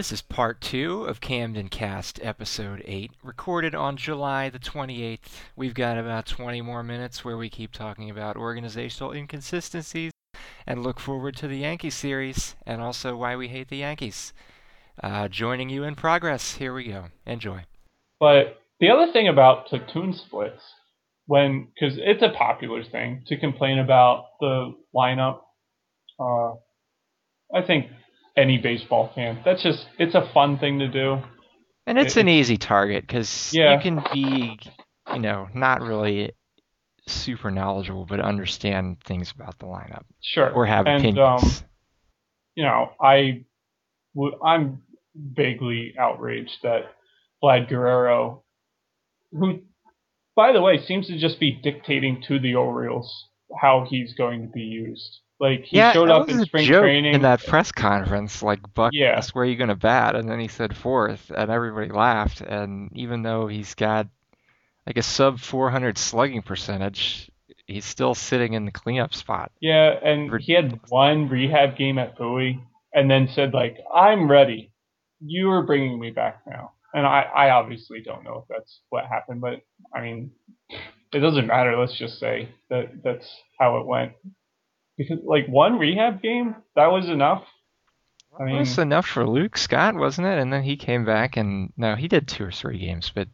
This is part two of Camden Cast episode 8, recorded on July the 28th. We've got about 20 more minutes where we keep talking about organizational inconsistencies and look forward to the Yankee series and also why we hate the Yankees. Uh, joining you in progress. Here we go. Enjoy. But the other thing about platoon splits, when because it's a popular thing to complain about the lineup. Uh, I think any baseball fan. That's just it's a fun thing to do. And it's It- an easy target because Yeah. you can be, you know, not really super knowledgeable, but understand things about the lineup Sure. or have and, opinions. Um, you know, I would I'm vaguely outraged that Vlad Guerrero, who by the way seems to just be dictating to the Orioles how he's going to be used. Like he yeah, showed up was in spring training. in that press conference. Like Buck Yeah. asked, "Where are you going to bat?" and then he said fourth, and everybody laughed. And even though he's got like a sub 400 slugging percentage, he's still sitting in the cleanup spot. Yeah, and he had one rehab game at Bowie, and then said like, "I'm ready. You are bringing me back now." And I, I obviously don't know if that's what happened, but I mean, it doesn't matter. Let's just say that that's how it went. Because like one rehab game, that was enough. I mean, It was enough for Luke Scott, wasn't it? And then he came back, and no, he did two or three games, but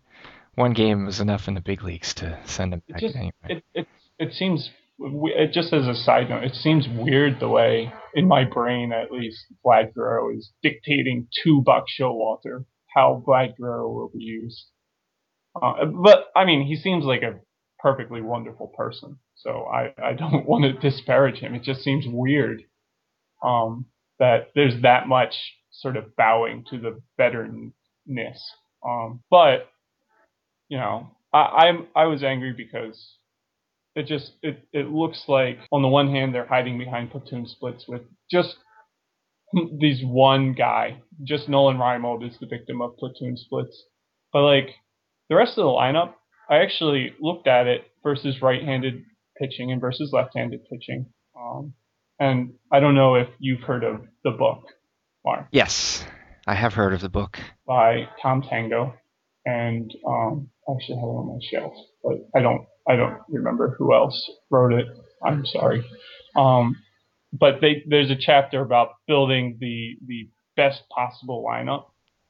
one game was enough in the big leagues to send him It back just- anyway. it it it seems it just as a side note, it seems weird the way in my brain at least Vlad Guerrero is dictating to Buck Showalter how Vlad Guerrero will be used. Uh, but I mean, he seems like a perfectly wonderful person, so I I don't want to disparage him. It just seems weird um, that there's that much sort of bowing to the betterness. Um, but you know, I, I'm I was angry because it just it, it looks like on the one hand they're hiding behind platoon splits with just these one guy. Just Nolan Reimold is the victim of platoon splits. But like the rest of the lineup, I actually looked at it versus right-handed pitching and versus left-handed pitching. Um, and I don't know if you've heard of the book, Mark, Yes, I have heard of the book. by Tom Tango, and um, I actually have it on my shelf, but I don't I don't remember who else wrote it. I'm sorry. Um, but they, there's a chapter about building the the best possible lineup.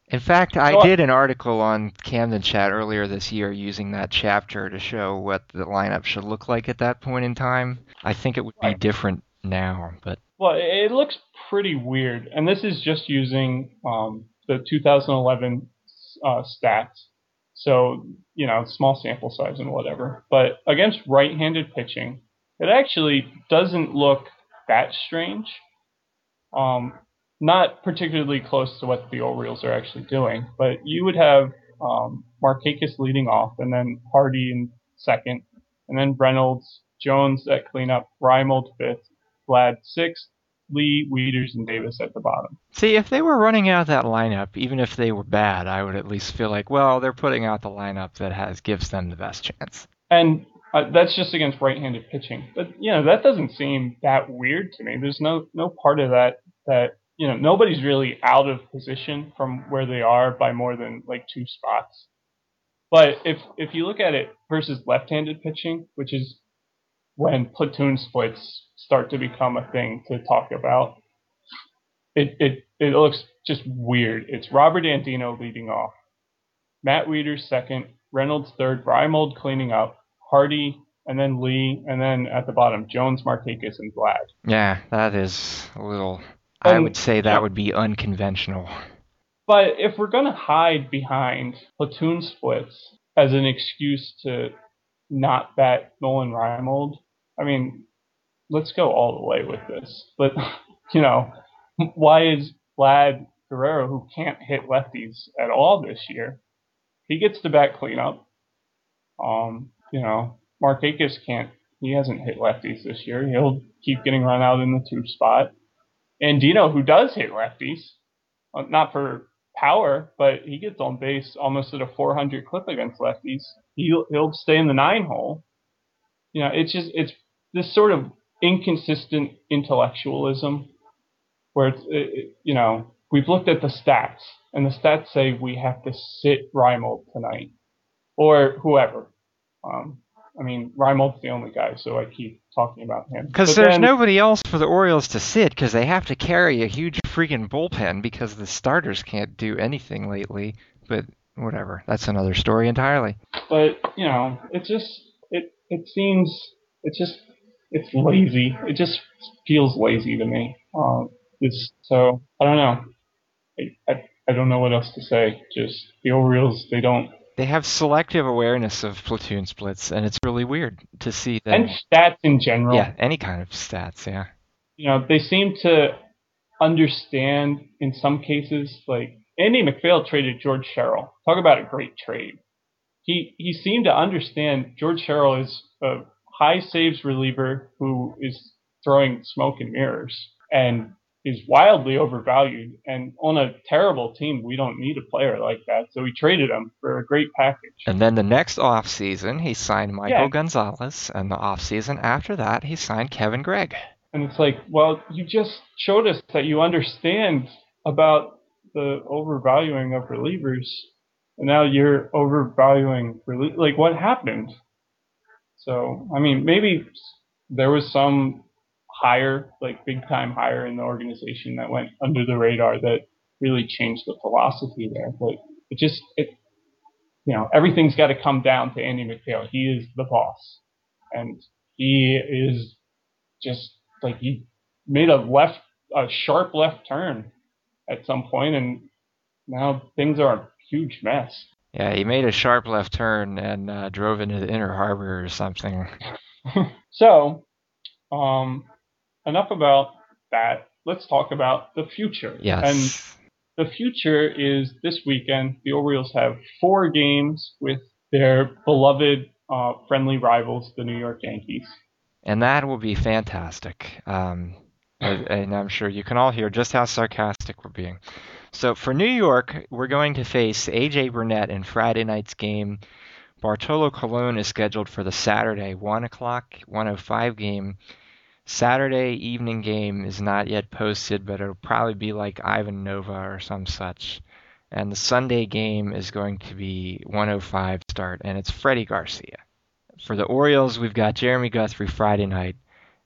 In fact, I did an article on Camden Chat earlier this year using that chapter to show what the lineup should look like at that point in time. I think it would be different now, but Well, it, it looks pretty weird, and this is just using um, the 2011 uh, stats. So you know, small sample size and whatever. But against right-handed pitching, it actually doesn't look that strange. Um, not particularly close to what the Orioles are actually doing, but you would have um, Markakis leading off, and then Hardy in second, and then Reynolds, Jones at cleanup, Reimold fifth, Vlad sixth, Lee, Wieters, and Davis at the bottom. see, if they were running out that lineup, even if they were bad, I would at least feel like, well, they're putting out the lineup that has gives them the best chance. And uh, that's just against right-handed pitching. But you know that doesn't seem that weird to me. There's no no part of that that you know nobody's really out of position from where they are by more than like two spots. But if if you look at it versus left-handed pitching, which is when platoon splits start to become a thing to talk about, it it it looks just weird. It's Robert Andino leading off, Matt Wieters second, Reynolds third, Reimold cleaning up, Hardy, and then Lee, and then at the bottom Jones, Markakis, and Vlad. Yeah, that is a little. I Um, would say that yeah. would be unconventional. But if we're gonna hide behind platoon splits as an excuse to not bat Nolan Reimold, I mean, let's go all the way with this. But you know, why is Vlad Guerrero, who can't hit lefties at all this year, he gets to bat cleanup. Um, you know, Markakis can't. He hasn't hit lefties this year. He'll keep getting run out in the two spot. Andino, who does hit lefties, uh, not for power, but he gets on base almost at a 400 clip against lefties. He'll he'll stay in the nine hole. You know, it's just it's this sort of inconsistent intellectualism where it's it, you know we've looked at the stats, and the stats say we have to sit Reimold tonight, or whoever. Um, I mean, Reimold's the only guy, so I keep talking about him. Because there's then- nobody else for the Orioles to sit because they have to carry a huge freaking bullpen because the starters can't do anything lately. But whatever, that's another story entirely. but you know, it just it it seems it just it's lazy. It just feels lazy to me. Um, it's so I don't know. I, I I don't know what else to say. Just the Orioles, they don't. They have selective awareness of platoon splits, and it's really weird to see that. And stats in general. yeah, any kind of stats, yeah. you know, they seem to understand in some cases. Like Andy MacPhail traded George Sherrill. Talk about a great trade. He he seemed to understand George Sherrill is a high saves reliever who is throwing smoke and mirrors and is wildly overvalued. And on a terrible team, we don't need a player like that. So we traded him for a great package. And then the next offseason, he signed Michael Yeah. Gonzalez, and the offseason after that, he signed Kevin Gregg. And it's like, well, you just showed us that you understand about the overvaluing of relievers, and now you're overvaluing relie- like what happened. So, I mean, maybe there was some hire, like big time hire in the organization that went under the radar that really changed the philosophy there. But it just, it, you know, everything's got to come down to Andy MacPhail. He is the boss, and he is just like he made a left, a sharp left turn at some point, and now things are a huge mess. Yeah, he made a sharp left turn and uh, drove into the inner harbor or something. So, um, enough about that. Let's talk about the future. Yes. And the future is this weekend. The Orioles have four games with their beloved uh, friendly rivals, the New York Yankees. and that will be fantastic. Um, and I'm sure you can all hear just how sarcastic we're being. So for New York, we're going to face AJ Burnett in Friday night's game. Bartolo Colon is scheduled for the Saturday 1 o'clock 105 game. Saturday evening game is not yet posted, but it'll probably be like Ivan Nova or some such. And the Sunday game is going to be 105 start, and it's Freddie Garcia. For the Orioles, we've got Jeremy Guthrie Friday night.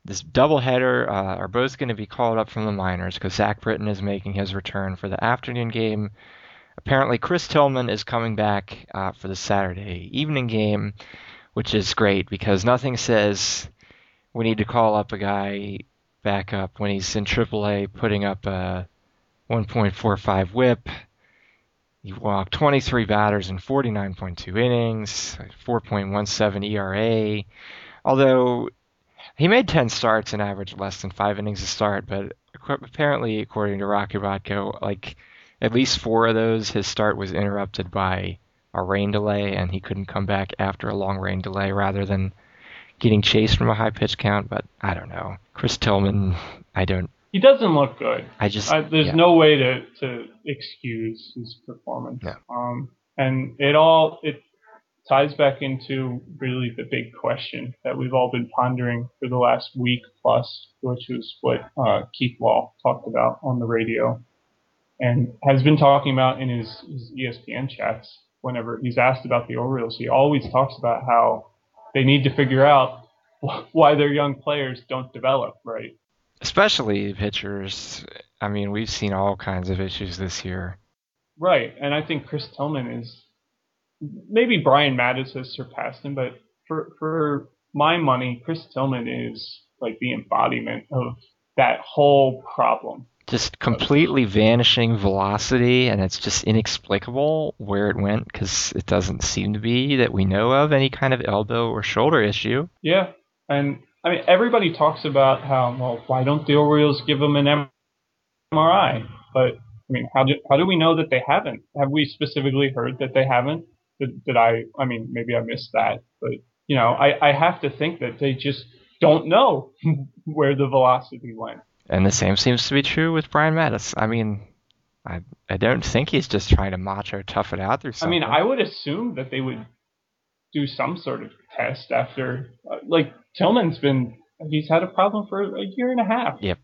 This doubleheader uh, are both going to be called up from the minors because Zach Britton is making his return for the afternoon game. Apparently, Chris Tillman is coming back uh, for the Saturday evening game, which is great because nothing says we need to call up a guy back up when he's in AAA putting up a 1.45 whip. He walked 23 batters in 49.2 innings, 4.17 ERA. Although he made 10 starts and averaged less than five innings a start, but apparently, according to Roch Kubatko, like at least four of those, his start was interrupted by a rain delay, and he couldn't come back after a long rain delay rather than getting chased from a high pitch count. But I don't know. Chris Tillman, I don't. He doesn't look good. I just. I, there's yeah. no way to, to excuse his performance. No. Um, and it all it ties back into really the big question that we've all been pondering for the last week plus, which was what uh, Keith Law talked about on the radio, and has been talking about in his, his ESPN chats. Whenever he's asked about the Orioles, he always talks about how they need to figure out why their young players don't develop right. especially pitchers. I mean, we've seen all kinds of issues this year. Right, and I think Chris Tillman is maybe Brian Matusz has surpassed him, but for for my money, Chris Tillman is like the embodiment of that whole problem. Just completely vanishing velocity, and it's just inexplicable where it went because it doesn't seem to be that we know of any kind of elbow or shoulder issue. Yeah, and I mean everybody talks about how well why don't the Orioles give him an MRI? But I mean how do how do we know that they haven't? Have we specifically heard that they haven't? Did, did I? I mean maybe I missed that, but you know I I have to think that they just don't know where the velocity went. And the same seems to be true with Brian Matusz. I mean, I I don't think he's just trying to macho tough it out through I mean, I would assume that they would do some sort of test after, uh, like Tillman's been, he's had a problem for a year and a half. Yep.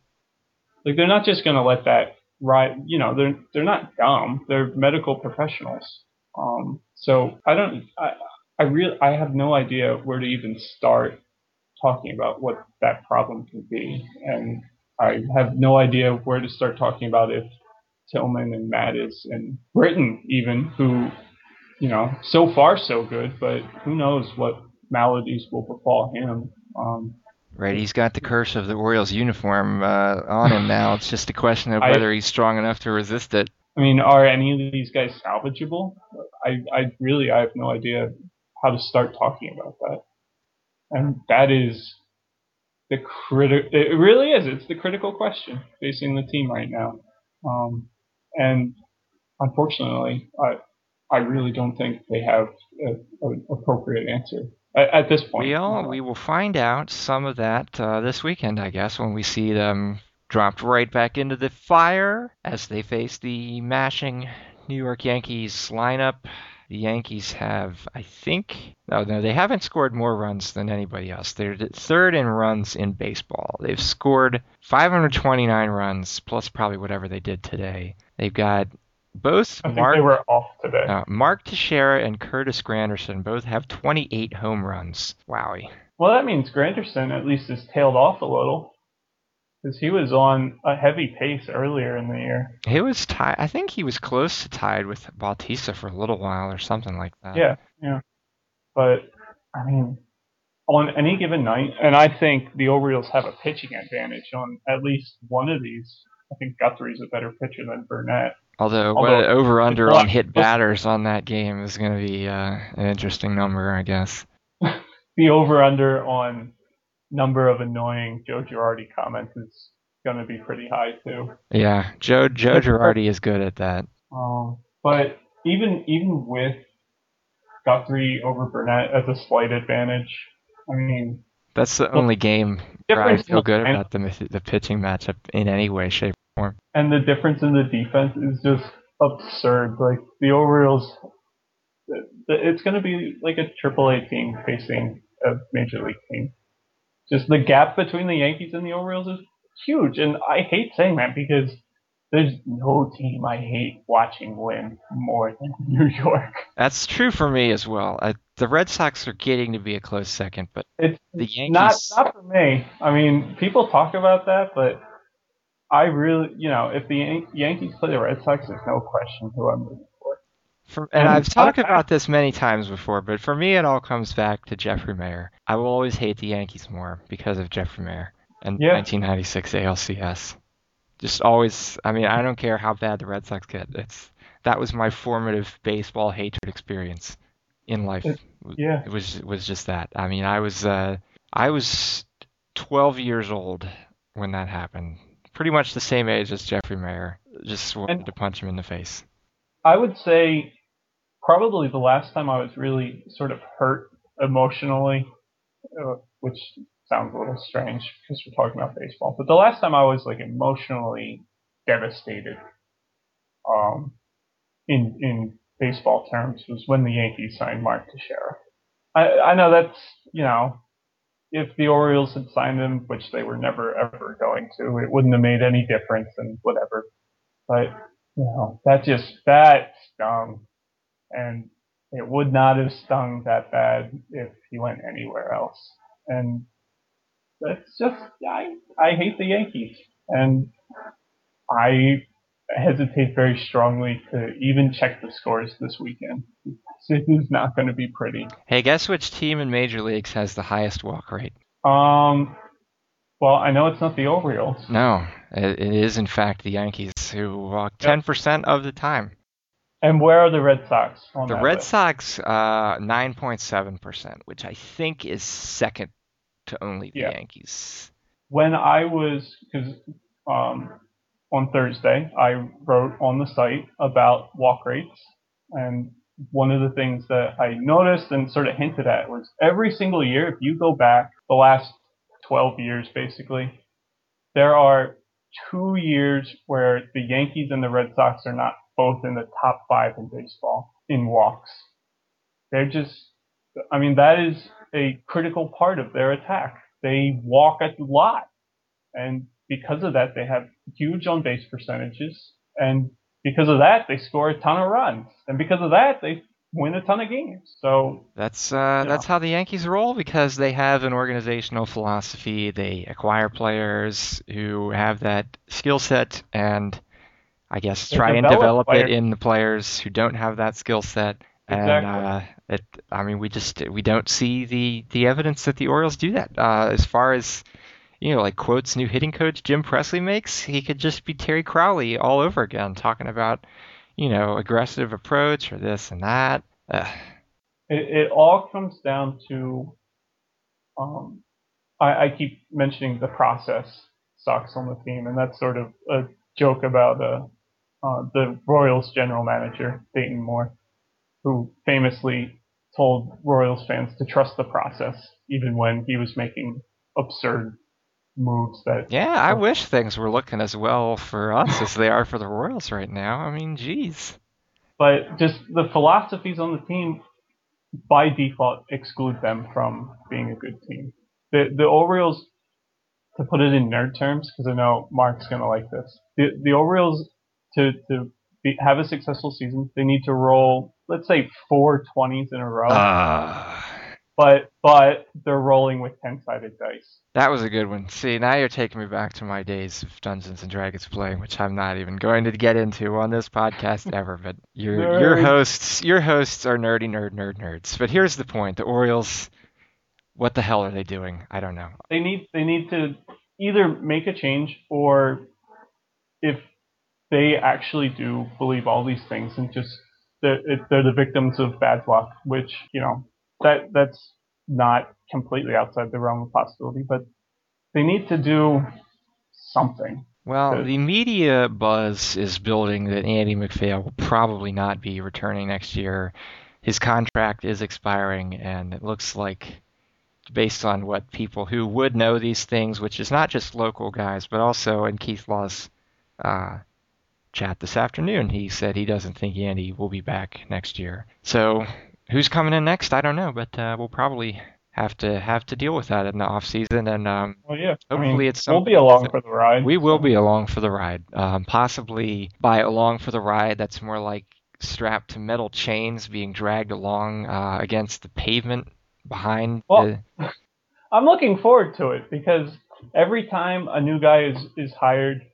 Like they're not just going to let that ride. You know, they're they're not dumb. They're medical professionals. Um, so I don't. I I really I have no idea where to even start talking about what that problem could be, and I have no idea where to start talking about if Tillman and Matusz and Britton even who you know so far so good, but who knows what maladies will befall him. Um, Right, he's got the curse of the Orioles uniform uh, on him now. It's just a question of I- whether he's strong enough to resist it. I mean, are any of these guys salvageable? I, I really, I have no idea how to start talking about that. And that is the critical, it really is, it's the critical question facing the team right now. Um, and unfortunately, I, I really don't think they have an appropriate answer at, at this point. Well, we will find out some of that uh, this weekend, I guess, when we see them dropped right back into the fire as they face the mashing New York Yankees lineup. The Yankees have, I think, no, no, they haven't scored more runs than anybody else. They're third in runs in baseball. They've scored 529 runs plus probably whatever they did today. They've got both Mark they were off today. uh, Mark Teixeira and Curtis Granderson both have 28 home runs. Wowie. Well, that means Granderson at least has tailed off a little. Because he was on a heavy pace earlier in the year. He was tied. I think he was close to tied with Bautista for a little while or something like that. Yeah, yeah. But, I mean, on any given night, and I think the Orioles have a pitching advantage on at least one of these. I think Guthrie's a better pitcher than Burnett. Although, what over under on hit batters on that game is going to be uh, an interesting number, I guess. The over under on number of annoying Joe Girardi comments is going to be pretty high, too. Yeah, Joe Joe Girardi is good at that. Um, but even even with Guthrie over Burnett as a slight advantage, I mean, That's the only game where I feel good about the the pitching matchup in any way, shape, or form. and the difference in the defense is just absurd. Like the Orioles, it's going to be like a Triple A team facing a major league team. Just the gap between the Yankees and the Orioles is huge, and I hate saying that because there's no team I hate watching win more than New York. That's true for me as well. I, the Red Sox are getting to be a close second, but It's the Yankees. Not not for me. I mean, people talk about that, but I really, you know, if the Yan- Yankees play the Red Sox, there's no question who I'm rooting for. And I've talked I- about this many times before, but for me, it all comes back to Jeffrey Maier. I will always hate the Yankees more because of Jeffrey Maier and Yeah. 1996 ALCS. Just always, I mean, I don't care how bad the Red Sox get. It's that was my formative baseball hatred experience in life. It- Yeah, It was was just that. I mean, I was uh, I was 12 years old when that happened. Pretty much the same age as Jeffrey Maier. Just wanted And- to punch him in the face. I would say probably the last time I was really sort of hurt emotionally, uh, which sounds a little strange because we're talking about baseball, but the last time I was like emotionally devastated, um, in in baseball terms was when the Yankees signed Mark Teixeira. I I know that's you know. If the Orioles had signed him, which they were never ever going to, it wouldn't have made any difference and whatever. But you know, that just that stung, and it would not have stung that bad if he went anywhere else. And that's just I I hate the Yankees, and I hesitate very strongly to even check the scores this weekend. It is not going to be pretty. Hey, guess which team in major leagues has the highest walk rate? Um, well, I know it's not the Orioles. No, it, it is in fact the Yankees who walk Yep. 10% of the time. And where are the Red Sox on The Red list? Sox, uh, 9.7%, which I think is second to only the Yeah. Yankees. when I was because um, on Thursday I wrote on the site about walk rates, and one of the things that I noticed and sort of hinted at was every single year, if you go back the last 12 years, basically, there are two years where the Yankees and the Red Sox are not both in the top five in baseball in walks. They're just, I mean, that is a critical part of their attack. They walk a lot. And because of that, they have huge on base percentages, and because of that, they score a ton of runs, and because of that, they win a ton of games. So that's uh, that's how the Yankees roll because they have an organizational philosophy. They acquire players who have that skill set and I guess try and develop players. it in the players who don't have that skill set. Exactly. And uh, it, I mean, we just we don't see the the evidence that the Orioles do that. Uh, as far as you know, like quotes new hitting coach Jim Presley makes, he could just be Terry Crowley all over again, talking about you know aggressive approach or this and that. Uh, it, it all comes down to um, I, I keep mentioning the process sucks on the team, and that's sort of a joke about uh, uh, the Royals general manager Dayton Moore, who famously told Royals fans to trust the process, even when he was making absurd moves that. Yeah, I wish things were looking as well for us as they are for the Royals right now. I mean, geez. But just the philosophies on the team by default exclude them from being a good team. The the Orioles, to put it in nerd terms, because I know Mark's gonna like this. The the Orioles to to be, have a successful season, they need to roll, let's say, four 20s in a row. Uh, but but they're rolling with 10-sided dice. That was a good one. See, now you're taking me back to my days of Dungeons and Dragons playing, which I'm not even going to get into on this podcast ever. But your your hosts your hosts are nerdy nerd nerd nerds. But here's the point: the Orioles, what the hell are they doing? I don't know. They need they need to either make a change or if they actually do believe all these things and just they're, they're the victims of bad luck, which you know that that's not completely outside the realm of possibility, but they need to do something. Well, the media buzz is building that Andy MacPhail will probably not be returning next year. His contract is expiring, and it looks like, based on what people who would know these things, which is not just local guys, but also in Keith Law's uh, chat this afternoon, he said he doesn't think Andy will be back next year. So who's coming in next? I don't know, but uh, we'll probably have to have to deal with that in the off season, and um, well, yeah, hopefully I mean, it's we'll be along for the ride. We will be along for the ride. Um, possibly by along for the ride, that's more like strapped to metal chains being dragged along uh, against the pavement behind. Well, the... I'm looking forward to it because every time a new guy is is hired,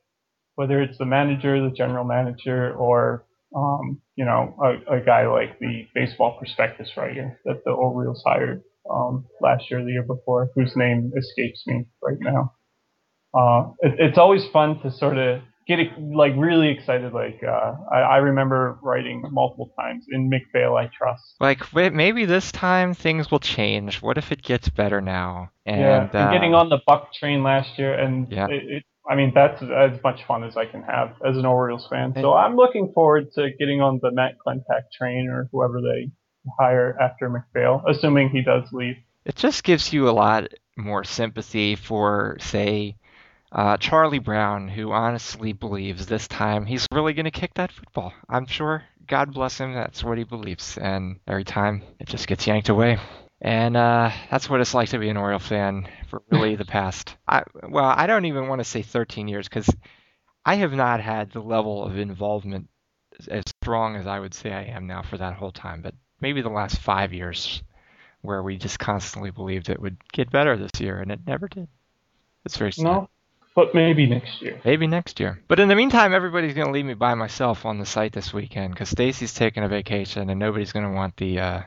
whether it's the manager, the general manager, or um, you know, a, a, guy like the baseball prospectus writer that the Orioles hired um, last year, the year before, whose name escapes me right now. Uh, it, it's always fun to sort of get like really excited. Like uh, I, I, remember writing multiple times in MacPhail I trust. Like maybe this time things will change. What if it gets better now? And, yeah, and uh, getting on the Buck train last year, and yeah. it, it I mean, that's as much fun as I can have as an Orioles fan. So I'm looking forward to getting on the Matt Klentak train or whoever they hire after MacPhail, assuming he does leave. It just gives you a lot more sympathy for, say, uh, Charlie Brown, who honestly believes this time he's really going to kick that football. I'm sure, God bless him, that's what he believes. And every time it just gets yanked away. And uh, that's what it's like to be an Oriole fan for really the past. I, well, I don't even want to say 13 years because I have not had the level of involvement as strong as I would say I am now for that whole time. But maybe the last five years, where we just constantly believed it would get better this year, and it never did. It's very sad. No, but maybe next year. Maybe next year. But in the meantime, everybody's going to leave me by myself on the site this weekend because Stacy's taking a vacation, and nobody's going to want the. Uh,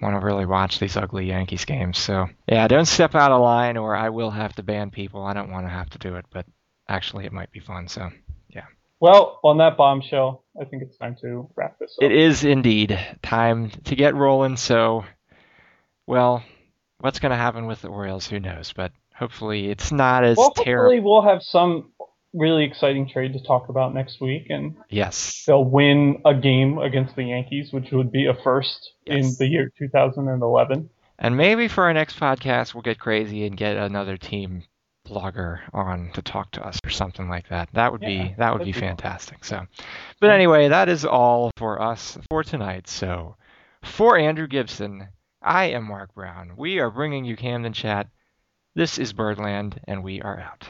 want to really watch these ugly Yankees games. So yeah, don't step out of line, or I will have to ban people. I don't want to have to do it, but actually, it might be fun. So yeah. Well, on that bombshell, I think it's time to wrap this up. It is indeed time to get rolling. So, well, what's going to happen with the Orioles? Who knows? But hopefully, it's not as well, terrible. Hopefully, we'll have some really exciting trade to talk about next week, and yes, they'll win a game against the Yankees, which would be a first yes. in the year 2011. And maybe for our next podcast, we'll get crazy and get another team blogger on to talk to us or something like that. That would yeah, be that would be, be fantastic. So, but anyway, that is all for us for tonight. So, for Andrew Gibson, I am Mark Brown. We are bringing you Camden Chat. This is Birdland, and we are out.